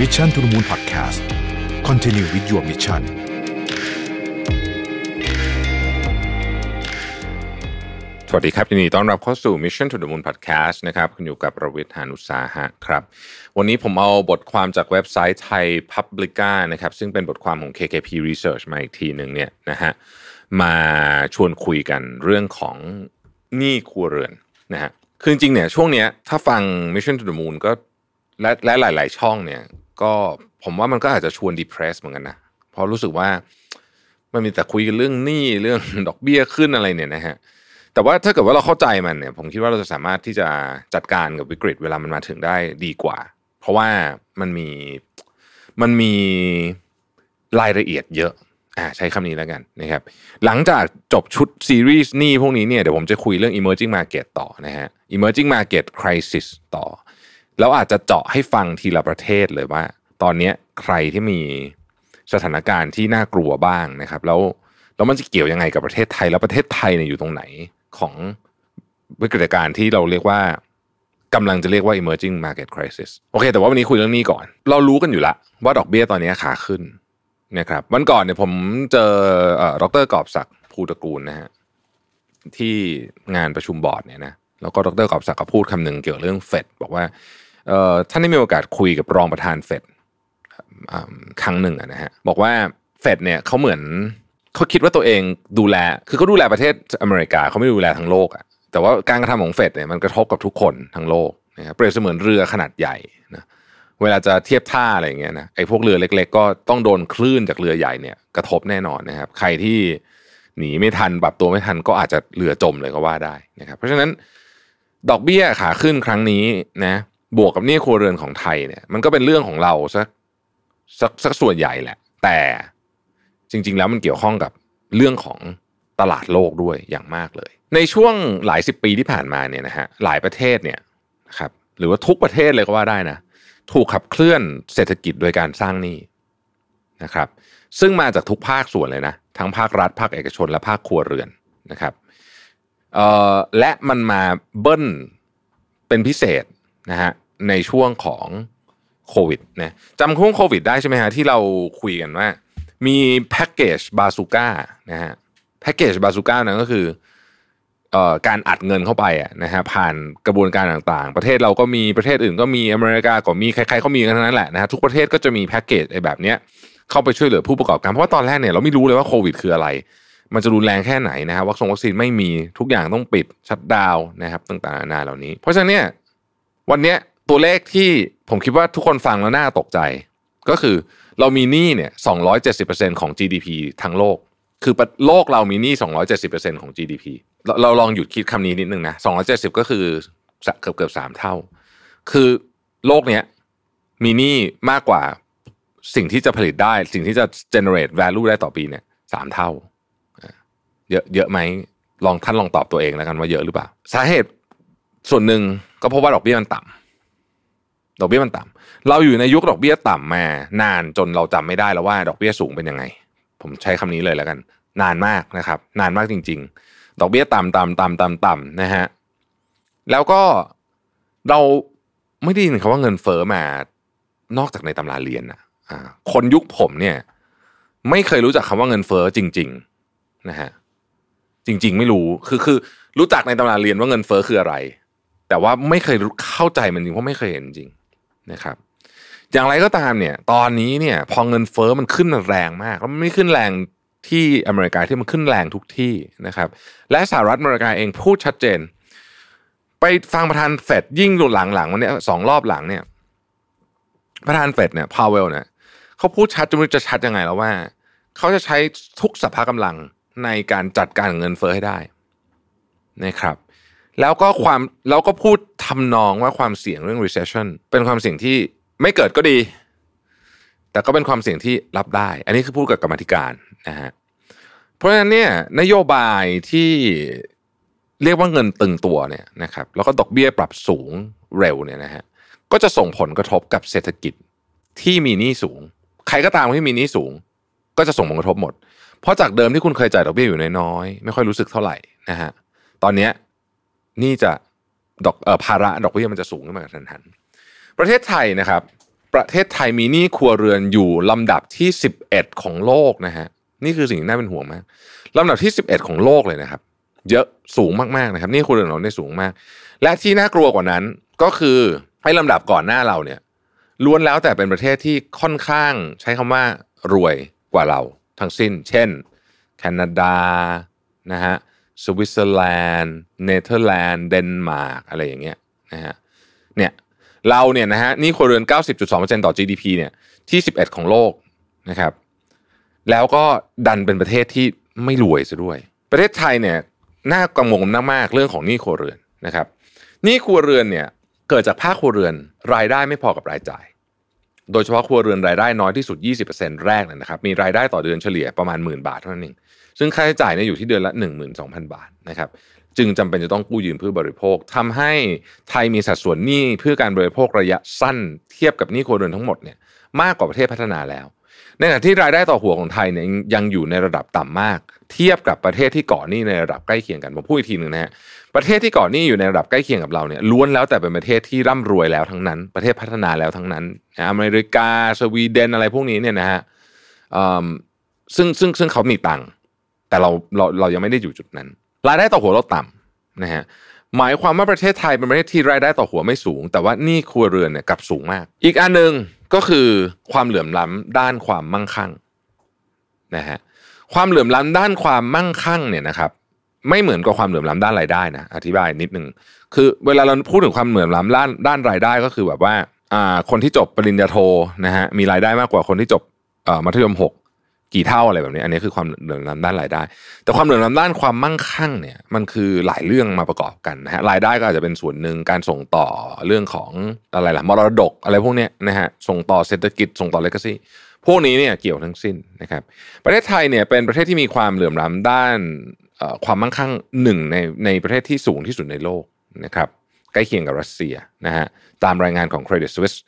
Mission to the Moon Podcast Continue with your mission สวัสดีครับยินดีต้อนรับเข้าสู่ Mission to the Moon Podcast นะครับคุณอยู่กับประวิทยานุสาหะครับ วันนี้ผมเอาบทความจากเว็บไซต์ไทย Publica นะครับซึ่งเป็นบทความของ KKP Research มาอีกทีหนึ่งเนี่ยนะฮะมาชวนคุยกันเรื่องของหนี้ครัวเรือนนะฮะคือจริงๆเนี่ยช่วงเนี้ยถ้าฟัง Mission to the Moon ก็ และและหลาย ๆ ช่องเนี่ย ก็ผมว่ามันก็อาจจะชวน depress เหมือนกันนะเพราะรู้สึกว่ามันมีแต่คุยกันเรื่องหนี้เรื่องดอกเบี้ยขึ้นอะไรเนี่ยนะฮะแต่ว่าถ้าเกิดว่าเราเข้าใจมันเนี่ย ผมคิดว่าเราจะสามารถที่จะจัดการกับวิกฤตเวลามันมาถึงได้ดีกว่า เพราะว่ามันมีมันมีรายละเอียดเยอะอ่าใช้คำนี้แล้วกันนะครับ หลังจากจบชุดซีรีส์หนี้พวกนี้เนี่ยเดี๋ยวผมจะคุยเรื่อง emerging market ต่อนะฮะ emerging market crisis ต่อ แล้วอาจจะเจาะให้ฟังทีละประเทศเลยว่า ตอนนี้ใครที่มีสถานการณ์ที่น่ากลัวบ้างนะครับ แล้วแล้วมันจะเกี่ยวยังไงกับประเทศไทย แล้วประเทศไทยเนี่ยอยู่ตรงไหนของวิกฤตการณ์ที่เราเรียกว่ากำลังจะเรียกว่า emerging market crisis โอเค แต่ว่าวันนี้คุยเรื่องนี้ก่อน เรารู้กันอยู่ละว่าดอกเบี้ยตอนนี้ขาขึ้นนะครับวันก่อนเนี่ยผมเจอเอ่อดรกอบศักดิ์ภูตระกูลนะฮะที่งานประชุมบอร์ดเนี่ยนะแล้วก็ดรกอบศักดิ์ก็พูดคำหนึ่งเกี่ยวกับเรื่องเฟดบอกว่า ท่านได้มีโอกาสคุยกับรองประธานเฟดครั้งหนึ่งนะฮะบอกว่าเฟดเนี่ยเขาเหมือนเขาคิดว่าตัวเองดูแล คือเขาดูแลประเทศอเมริกาเขาไม่ดูแลทั้งโลกอะแต่ว่าการกระทำของเฟดเนี่ยมันกระทบกับทุกคนทั้งโลกนะครับเปรียบเสมือนเรือขนาดใหญ่นะเวลาจะเทียบท่าอะไรอย่างเงี้ยนะไอ้พวกเรือเล็ก ๆ ก็ต้องโดนคลื่นจากเรือใหญ่เนี่ยกระทบแน่นอนนะครับ ใครที่หนีไม่ทันปรับตัวไม่ทันก็อาจจะเรือจมเลยก็ว่าได้นะครับ เพราะฉะนั้นดอกเบี้ยขาขึ้นครั้งนี้นะ บวกกับหนี้ครัวเรือนของไทยเนี่ยมันก็เป็นเรื่องของเราสักสักสักส่วนใหญ่แหละ แต่จริง ๆ แล้วมันเกี่ยวข้องกับเรื่องของตลาดโลกด้วยอย่างมากเลย ในช่วงหลายสิบปีที่ผ่านมาเนี่ยนะฮะหลายประเทศเนี่ยนะครับหรือว่าทุกประเทศเลยก็ว่าได้นะถูกขับเคลื่อนเศรษฐกิจโดยการสร้างหนี้นะครับ ซึ่งมาจากทุกภาคส่วนเลยนะทั้งภาครัฐภาคเอกชน และภาคครัวเรือนนะครับเออและมันมาเบิ้ลเป็นพิเศษนะฮะ ในช่วงของโควิดนะจำช่วงโควิดได้ใช่ไหมฮะที่เราคุยกันว่า มีแพ็กเกจบาซูก้านะฮะแพ็กเกจบาซูก้านั้นก็คือเอ่อการอัดเงินเข้าไปอะนะฮะผ่านกระบวนการต่างๆ ประเทศเราก็มีประเทศอื่นก็มีอเมริกาก็มีใครๆก็มีกันทั้งนั้นแหละนะฮะทุกประเทศก็จะมีแพ็กเกจไอ้แบบเนี้ยเข้าไปช่วยเหลือผู้ประกอบการเพราะว่าตอนแรกเนี่ยเราไม่รู้เลยว่าโควิดคืออะไร มันจะรุนแรงแค่ไหนนะฮะวัคซีนวัคซีนไม่มีทุกอย่างต้องปิดชัดดาวน์นะครับต่างๆนานาเหล่านี้ เพราะฉะนั้นเนี่ยวันเนี้ย ตัวเลขที่ผมคิดว่าทุกคนฟังแล้วน่าตกใจ ก็คือเรามีหนี้เนี่ย270%ของ GDP ทั้งโลก คือโลกเรามีหนี้270%ของ GDP เราเราลองหยุดคิดคำนี้นิดนึงนะ270 ก็คือเกือบเกือบสามเท่า คือโลกเนี้ยมีหนี้มากกว่าสิ่งที่จะผลิตได้ สิ่งที่จะ generate value ได้ต่อปีเนี่ยสามเท่า เยอะเยอะไหมลองท่านลองตอบตัวเองแล้วกันว่าเยอะหรือเปล่า สาเหตุส่วนหนึ่งก็เพราะว่าดอกเบี้ยมันต่ำ ดอกเบี้ยมันต่ำเราอยู่ในยุคดอกเบี้ยต่ำมานานจนเราจำไม่ได้แล้วว่าดอกเบี้ยสูงเป็นยังไง ผมใช้คำนี้เลยแล้วกัน นานมากนะครับ นานมากจริง ๆ ดอกเบี้ยต่ำต่ำต่ำต่ำต่ำนะฮะแล้วก็เราไม่ได้ยินคำว่าเงินเฟอ้อมานอกจากในตำราเรียนนะอ่าคนยุคผมเนี่ย ไม่เคยรู้จักคำว่าเงินเฟอ้อจริง ๆนะฮะจริง ๆ ไม่รู้คือคือรู้จักในตำราเรียนว่าเงินเฟอ้อคืออะไรแต่ว่าไม่เคยเข้าใจมันจริงเพราะไม่เคยเห็นจริง นะครับอย่างไรก็ตามเนี่ยตอนนี้เนี่ยพอเงินเฟอ้อมันขึ้นแรงมากแล้วมันไม่ขึ้นแรงที่อเมริกาที่มันขึ้นแรงทุกที่นะครับ และสหรัฐอเมริกาเองพูดชัดเจน ไปฟังประธานเฟดยิ่งหลังหลังวันนี้สองรอบหลังเนี่ย ประธานเฟดเนี่ยพาวเวลเนี่ยเขาพูดชัดจนไม่รู้จะชัดยังไงแล้วว่า เขาจะใช้ทุกสภากำลังในการจัดการเงินเฟ้อให้ได้นะครับ แล้วก็ความแล้วก็พูดทำนองว่าความเสี่ยงเรื่อง recession เป็นความเสี่ยงที่ไม่เกิดก็ดี แต่ก็เป็นความเสี่ยงที่รับได้ อันนี้คือพูดกับกรรมธิการนะฮะเพราะฉะนั้นเนี่ยนโยบายที่เรียกว่าเงินตึงตัวเนี่ยนะครับแล้วก็ดอกเบี้ยปรับสูงเร็วเนี่ยนะฮะก็จะส่งผลกระทบกับเศรษฐกิจที่มีหนี้สูง ใครก็ตามที่มีหนี้สูง ก็จะส่งผลกระทบหมด เพราะจากเดิมที่คุณเคยจ่ายดอกเบี้ยอยู่น้อยๆไม่ค่อยรู้สึกเท่าไหร่นะฮะตอนเนี้ย นี่จะดอกเอ่อภาระดอกเบี้ยมันจะสูงขึ้นมากระทันหันประเทศไทยนะครับ ประเทศไทยมีหนี้ครัวเรือนอยู่ลำดับที่ 11 ของโลกนะฮะนี่คือสิ่งที่น่าเป็นห่วงมากลำดับที่ 11 ของโลกเลยนะครับ เยอะสูงมากๆนะครับหนี่ครัวเรือนเราได้สูงมาก และที่น่ากลัวกว่านั้นก็คือไอ้ลำดับก่อนหน้าเราเนี่ยล้วนแล้วแต่เป็นประเทศที่ค่อนข้างใช้คำว่ารวยกว่าเรา ทั้งสิ้น เช่น แคนาดานะฮะ สวิตเซอร์แลนด์เนเธอร์แลนด์เดนมาร์กอะไรอย่างเงี้ยนะฮะเนี่ยเราเนี่ยนะฮะหนี้ครัวเรือน 90.2%ต่อ GDP เนี่ยที่ 11 ของโลกนะครับ แล้วก็ดันเป็นประเทศที่ไม่รวยซะด้วย ประเทศไทยเนี่ยน่ากังวลมากๆเรื่องของหนี้ครัวเรือนนะครับหนี้ครัวเรือนเนี่ยเกิดจากภาคครัวเรือนรายได้ไม่พอกับรายจ่าย โดยเฉพาะครัวเรือนรายได้น้อยที่สุด 20%แรกนะครับ มีรายได้ต่อเดือนเฉลี่ยประมาณหมื่นบาทเท่านั้นเอง ซึ่งค่าใช้จ่ายเนี่ยอยู่ที่เดือนละ 12,000 บาทนะครับ จึงจำเป็นจะต้องกู้ยืมเพื่อบริโภคทำให้ไทยมีสัดส่วนหนี้เพื่อการบริโภคระยะสั้น เทียบกับหนี้ครัวเรือนทั้งหมดเนี่ยมากกว่าประเทศพัฒนาแล้ว ในขณะที่รายได้ต่อหัวของไทยเนี่ยยังอยู่ในระดับต่ำมาก เทียบกับประเทศที่ก่อหนี้ในระดับใกล้เคียงกันผมพูดอีกทีหนึ่งนะฮะประเทศที่ก่อหนี้อยู่ในระดับใกล้เคียงกับเราเนี่ยล้วนแล้วแต่เป็นประเทศที่ร่ำรวยแล้วทั้งนั้น ประเทศพัฒนาแล้วทั้งนั้นอเมริกาสวีเดนอะไรพวกนี้เนี่ยนะฮะซึ่งซึ่งซึ่งเขามีตังค์แต่เราเราเรายังไม่ได้อยู่จุดนั้น รายได้ต่อหัวเราต่ำนะฮะ หมายความว่าประเทศไทยเป็นประเทศที่รายได้ต่อหัวไม่สูง แต่ว่านี่ครัวเรือนเนี่ยกลับสูงมาก อีกอันหนึ่งก็คือความเหลื่อมล้ำด้านความมั่งคั่งนะฮะความเหลื่อมล้ำด้านความมั่งคั่งเนี่ยนะครับ ไม่เหมือนกับความเหลื่อมล้ำด้านรายได้นะอธิบายนิดนึงคือเวลาเราพูดถึงความเหลื่อมล้ำด้านด้านรายได้ก็คือแบบว่าอ่าคนที่จบปริญญาโทนะฮะมีรายได้มากกว่าคนที่จบมัธยมหก กี่เท่าอะไรแบบนี้ อันนี้คือความเหลื่อมล้ำด้านรายได้ แต่ความเหลื่อมล้ำด้านความมั่งคั่งเนี่ยมันคือหลายเรื่องมาประกอบกันนะฮะรายได้ก็อาจจะเป็นส่วนหนึ่งการส่งต่อเรื่องของอะไรล่ะมรดกอะไรพวกนี้นะฮะส่งต่อเศรษฐกิจส่งต่อเลกาซี่พวกนี้เนี่ยเกี่ยวทั้งสิ้นนะครับ ประเทศไทยเนี่ยเป็นประเทศที่มีความเหลื่อมล้ำด้านความมั่งคั่งหนึ่งในในประเทศที่สูงที่สุดในโลกนะครับใกล้เคียงกับรัสเซียนะฮะตามรายงานของ Credit Suisse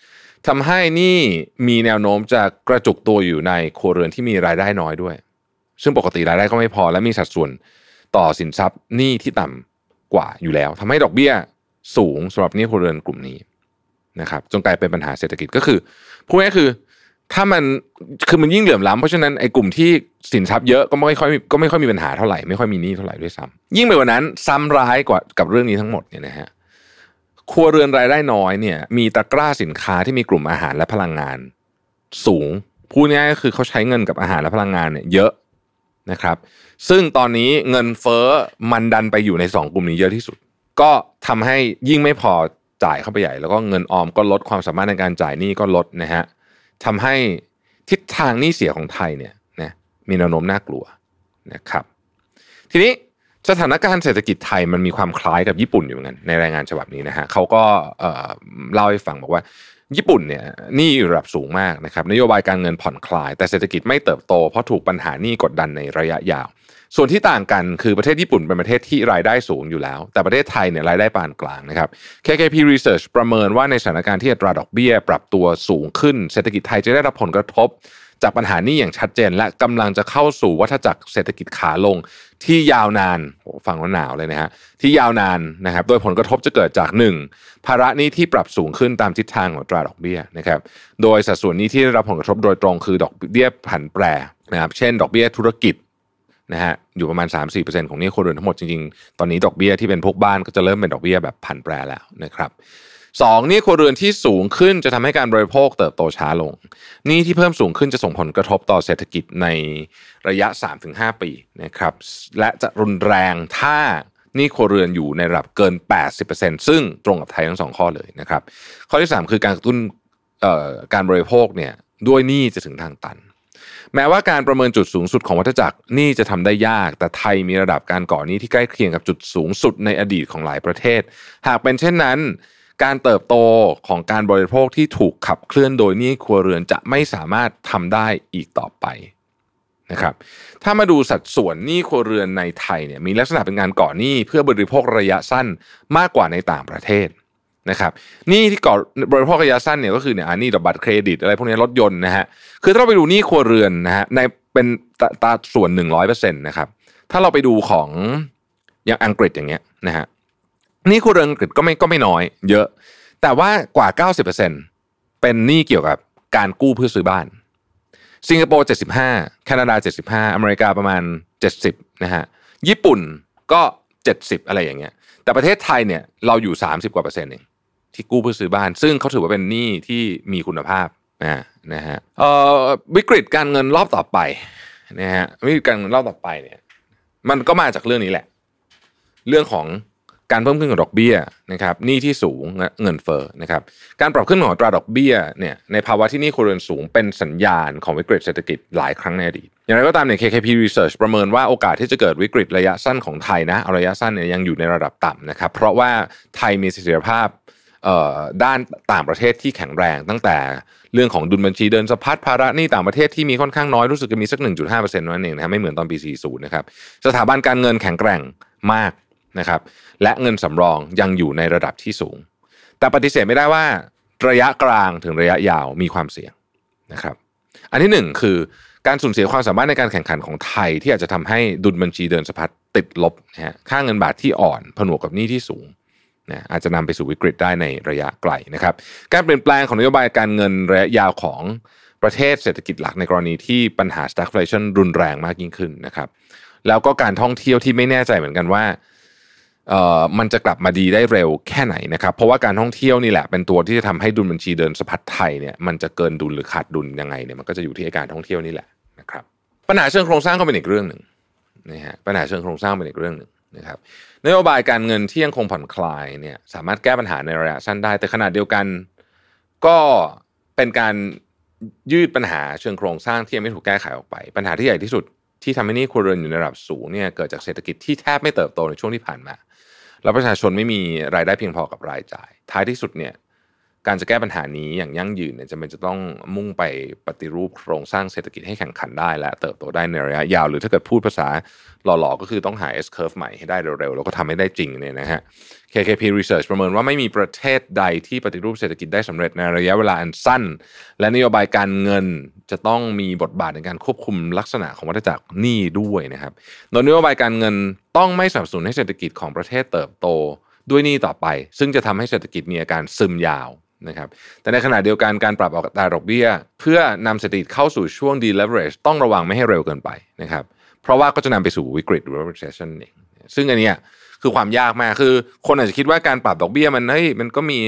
ทำให้นี่มีแนวโน้มจะกระจุกตัวอยู่ในครัวเรือนที่มีรายได้น้อยด้วย ซึ่งปกติรายได้ก็ไม่พอและมีสัดส่วนต่อสินทรัพย์หนี้ที่ต่ำกว่าอยู่แล้วทำให้ดอกเบี้ยสูงสำหรับหนี้ครัวเรือนกลุ่มนี้นะครับจนกลายเป็นปัญหาเศรษฐกิจก็คือพูดง่ายคือถ้ามันคือมันยิ่งเหลื่อมล้ำเพราะฉะนั้นไอ้กลุ่มที่สินทรัพย์เยอะก็ไม่ค่อยก็ไม่ค่อยมีปัญหาเท่าไหร่ไม่ค่อยมีหนี้เท่าไหร่ด้วยซ้ำยิ่งไปกว่านั้น ซ้ำร้ายกว่ากับเรื่องนี้ทั้งหมดเนี่ยนะฮะ ครัวเรือนรายได้น้อยเนี่ยมีตะกร้าสินค้าที่มีกลุ่มอาหารและพลังงาน สูงพูดง่ายก็คือเขาใช้เงินกับอาหารและพลังงานเนี่ยเยอะนะครับ ซึ่งตอนนี้เงินเฟ้อมันดันไปอยู่ในสองกลุ่มนี้เยอะที่สุด ก็ทำให้ยิ่งไม่พอจ่ายเข้าไปใหญ่ แล้วก็เงินออมก็ลดความสามารถในการจ่ายหนี้ก็ลดนะฮะทำให้ทิศทางหนี้เสียของไทยเนี่ยนะมีแนวโน้มน่ากลัวนะครับ ทีนี้ สถานการณ์เศรษฐกิจไทยมันมีความคล้ายกับญี่ปุ่นอยู่เหมือนกันในรายงานฉบับนี้นะฮะเขาก็เล่าให้ฟังบอกว่า ญี่ปุ่นเนี่ยนี่อยู่ระดับสูงมากนะครับนโยบายการเงินผ่อนคลาย แต่เศรษฐกิจไม่เติบโตเพราะถูกปัญหานี้กดดันในระยะยาว ส่วนที่ต่างกันคือประเทศญี่ปุ่นเป็นประเทศที่รายได้สูงอยู่แล้ว แต่ประเทศไทยเนี่ยรายได้ปานกลางนะครับ KKP Research ประเมินว่าในสถานการณ์ที่อัตราดอกเบี้ย ปรับตัวสูงขึ้น เศรษฐกิจไทยจะได้รับผลกระทบ จากปัญหานี้อย่างชัดเจน และกำลังจะเข้าสู่วัฏจักรเศรษฐกิจขาลงที่ยาวนานฟังว่าหนาวเลยนะฮะที่ยาวนานนะครับ โดยผลกระทบจะเกิดจาก 1. ภาระนี้ที่ปรับสูงขึ้นตามทิศทางของตราดอกเบี้ยนะครับ โดยสัดส่วนนี้ที่ได้รับผลกระทบโดยตรงคือดอกเบี้ยผันแปรนะครับ เช่น ดอกเบี้ยธุรกิจนะฮะอยู่ประมาณ 3-4%ของนี้คนเรือนทั้งหมดจริงๆ ตอนนี้ดอกเบี้ยที่เป็นพวกบ้านก็จะเริ่มเป็นดอกเบี้ยแบบผันแปรแล้วนะครับ สองนี่ครัวเรือนที่สูงขึ้นจะทำให้การบริโภคเติบโตช้าลงนี่ที่เพิ่มสูงขึ้นจะส่งผลกระทบต่อเศรษฐกิจในระยะ 3-5 ปีนะครับและจะรุนแรงถ้านี่ครัวเรือนอยู่ในระดับเกิน 80%ซึ่งตรงกับไทยทั้งสองข้อเลยนะครับ ข้อที่ 3 คือการกระตุ้นการบริโภคเนี่ยด้วยหนี้จะถึงทางตัน แม้ว่าการประเมินจุดสูงสุดของวัฏจักรนี่จะทำได้ยาก แต่ไทยมีระดับการก่อหนี้ที่ใกล้เคียงกับจุดสูงสุดในอดีตของหลายประเทศ หากเป็นเช่นนั้น การเติบโตของการบริโภคที่ถูกขับเคลื่อนโดยหนี้ครัวเรือนจะไม่สามารถทำได้อีกต่อไปนะครับถ้ามาดูสัดส่วนหนี้ครัวเรือนในไทยเนี่ยมีลักษณะเป็นการก่อหนี้เพื่อบริโภคระยะสั้นมากกว่าในต่างประเทศนะครับหนี้ที่ก่อบริโภคระยะสั้นเนี่ยก็คือเนี่ยหนี้ดอกบัตรเครดิตอะไรพวกนี้รถยนต์นะฮะคือถ้าเราไปดูหนี้ครัวเรือนนะฮะในเป็นตาส่วนหนึ่งร้อยเปอร์เซ็นต์นะครับถ้าเราไปดูของอย่างอังกฤษอย่างเงี้ยนะฮะ นี่ครัวเรือนอังกฤษก็ไม่ก็ไม่น้อย เยอะ แต่ว่ากว่า 90%เป็นเป็นหนี้เกี่ยวกับการกู้เพื่อซื้อบ้าน สิงคโปร์75 แคนาดา 75 อเมริกาประมาณ 70นะฮะญี่ปุ่นก็ 70 อะไรอย่างเงี้ย แต่ประเทศไทยเนี่ยเราอยู่ 30 กว่าเปอร์เซ็นต์เองที่กู้เพื่อซื้อบ้าน ซึ่งเขาถือว่าเป็นหนี้ที่มีคุณภาพนะนะฮะเอ่อวิกฤตการเงินรอบต่อไปนะฮะวิกฤตการเงินรอบต่อไปเนี่ยมันก็มาจากเรื่องนี้แหละ เรื่องของ การเพิ่มขึ้นของดอกเบี้ยนะครับหนี้ที่สูงเงินเฟ้อนะครับการปรับขึ้นของตราดอกเบี้ยเนี่ยในภาวะที่หนี้ครัวเรือนสูงเป็นสัญญาณของวิกฤตเศรษฐกิจหลายครั้งในอดีตอย่างไรก็ตามเนี่ย KKP Research ประเมินว่าโอกาสที่จะเกิดวิกฤตระยะสั้นของไทยนะเอาระยะสั้นเนี่ยยังอยู่ในระดับต่ำนะครับเพราะว่าไทยมีเสถียรภาพด้านต่างประเทศที่แข็งแรงตั้งแต่เรื่องของดุลบัญชีเดินสะพัดภาระหนี้ต่างประเทศที่มีค่อนข้างน้อยรู้สึกจะมีสัก 1.5%นั่นเองนะไม่เหมือนตอนปี 40 นะครับสถาบันการเงินแข็งแกร่งมาก นะครับและเงินสำรองยังอยู่ในระดับที่สูง แต่ปฏิเสธไม่ได้ว่าระยะกลางถึงระยะยาวมีความเสี่ยงนะครับ อันที่หนึ่งคือการสูญเสียความสามารถในการแข่งขันของไทย ที่อาจจะทำให้ดุลบัญชีเดินสะพัดติดลบนะฮะค่าเงินบาทที่อ่อนผนวกกับหนี้ที่สูงนะอาจจะนำไปสู่วิกฤตได้ในระยะไกลนะครับ การเปลี่ยนแปลงของนโยบายการเงินระยะยาวของประเทศเศรษฐกิจหลักในกรณีที่ปัญหา stagflation รุนแรงมากยิ่งขึ้นนะครับ แล้วก็การท่องเที่ยวที่ไม่แน่ใจเหมือนกันว่า มันจะกลับมาดีได้เร็วแค่ไหนนะครับ เพราะว่าการท่องเที่ยวนี่แหละเป็นตัวที่จะทำให้ดุลบัญชีเดินสะพัดไทยเนี่ยมันจะเกินดุลหรือขาดดุลยังไงเนี่ยมันก็จะอยู่ที่การท่องเที่ยวนี่แหละนะครับปัญหาเชิงโครงสร้างก็เป็นอีกเรื่องหนึ่งนะฮะปัญหาเชิงโครงสร้างเป็นอีกเรื่องหนึ่งนะครับนโยบายการเงินที่ยังคงผ่อนคลายเนี่ยสามารถแก้ปัญหาในระยะสั้นได้ แต่ขนาดเดียวกันก็เป็นการยืดปัญหาเชิงโครงสร้างที่ยังไม่ถูกแก้ไขออกไป ปัญหาที่ใหญ่ที่สุดที่ทำให้นี่ครัวเรือนอยู่ในระดับสูงเนี่ยเกิดจากเศรษฐกิจที่แทบไม่เติบโตในช่วงที่ผ่านมา แล้วประชาชนไม่มีรายได้เพียงพอกับรายจ่าย ท้ายที่สุดเนี่ย การจะแก้ปัญหานี้อย่างยั่งยืนเนี่ยจะเป็นจะต้องมุ่งไปปฏิรูปโครงสร้างเศรษฐกิจให้แข่งขันได้ และเติบโตได้ในระยะยาว หรือถ้าเกิดพูดภาษาหล่อๆ ก็คือต้องหา S curve ใหม่ให้ได้เร็วๆ แล้วก็ทำให้ได้จริงเนี่ยนะฮะ KKP Research ประเมินว่าไม่มีประเทศใดที่ปฏิรูปเศรษฐกิจได้สำเร็จในระยะเวลาอันสั้น และนโยบายการเงินจะต้องมีบทบาทในการควบคุมลักษณะของวัฏจักรหนี้ด้วยนะครับโดยนโยบายการเงินต้องไม่สนับสนุนให้เศรษฐกิจของประเทศเติบโตด้วยหนี้ต่อไป ซึ่งจะทำให้เศรษฐกิจมีอาการซึมยาว นะครับแต่ในขณะเดียวกันการปรับอัตาดอกเบี้ย เพื่อนำเศรษฐกิจเข้าสู่ช่วง deleverage ต้องระวังไม่ให้เร็วเกินไปนะครับเพราะว่าก็จะนำไปสู่วิกฤตหรือ recession เองซึ่งอันนี้คือความยากมากคือ คนอาจจะคิดว่าการปรับดอกเบี้ยมันเฮ้ยมันก็มี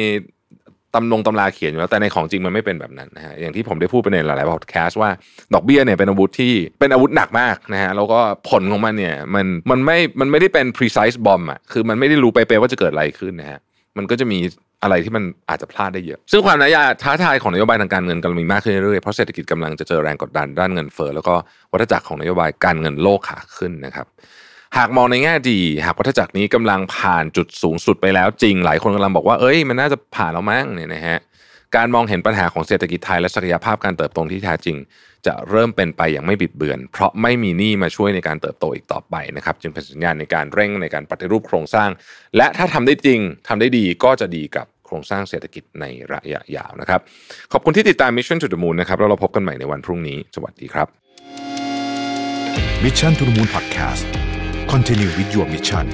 ตำลงตำราเขียนอยู่แล้วแต่ในของจริงมันไม่เป็นแบบนั้นนะฮะอย่างที่ผมได้พูดไปในหลายๆพอดแคสต์ว่าดอกเบี้ยเนี่ยเป็นอาวุธที่เป็นอาวุธหนักมากนะฮะแล้วก็ผลของมันเนี่ยมันมันไม่มันไม่ได้เป็น precise bomb อะคือมันไม่ได้รู้ไปเปว่าจะเกิดอะไรขึ้นนะฮะมันก็จะมี อะไรที่มันอาจจะพลาดได้เยอะ ซึ่งความนายาท้าทายของนโยบายทางการเงินกำลังมีมากขึ้นเรื่อยๆเพราะเศรษฐกิจกำลังจะเจอแรงกดดันด้านเงินเฟ้อแล้วก็วัฏจักรของนโยบายการเงินโลกขาขึ้นนะครับ หากมองในแง่ดี หากวัฏจักรนี้กำลังผ่านจุดสูงสุดไปแล้วจริง หลายคนกำลังบอกว่าเอ้ยมันน่าจะผ่านแล้วมั้งเนี่ยนะฮะ การมองเห็นปัญหาของเศรษฐกิจไทยและศักยภาพการเติบโตที่แท้จริง จะเริ่มเป็นไปอย่างไม่บิดเบือน เพราะไม่มีหนี้มาช่วยในการเติบโตอีกต่อไปนะครับ จึงเป็นสัญญาณในการเร่งในการปฏิรูปโครงสร้าง และถ้าทำได้จริงทำได้ดีก็จะดีกับโครงสร้างเศรษฐกิจในระยะยาวนะครับ ขอบคุณที่ติดตาม Mission to the Moon นะครับแล้วเราพบกันใหม่ในวันพรุ่งนี้ สวัสดีครับ Mission to the Moon Podcast Continue with your mission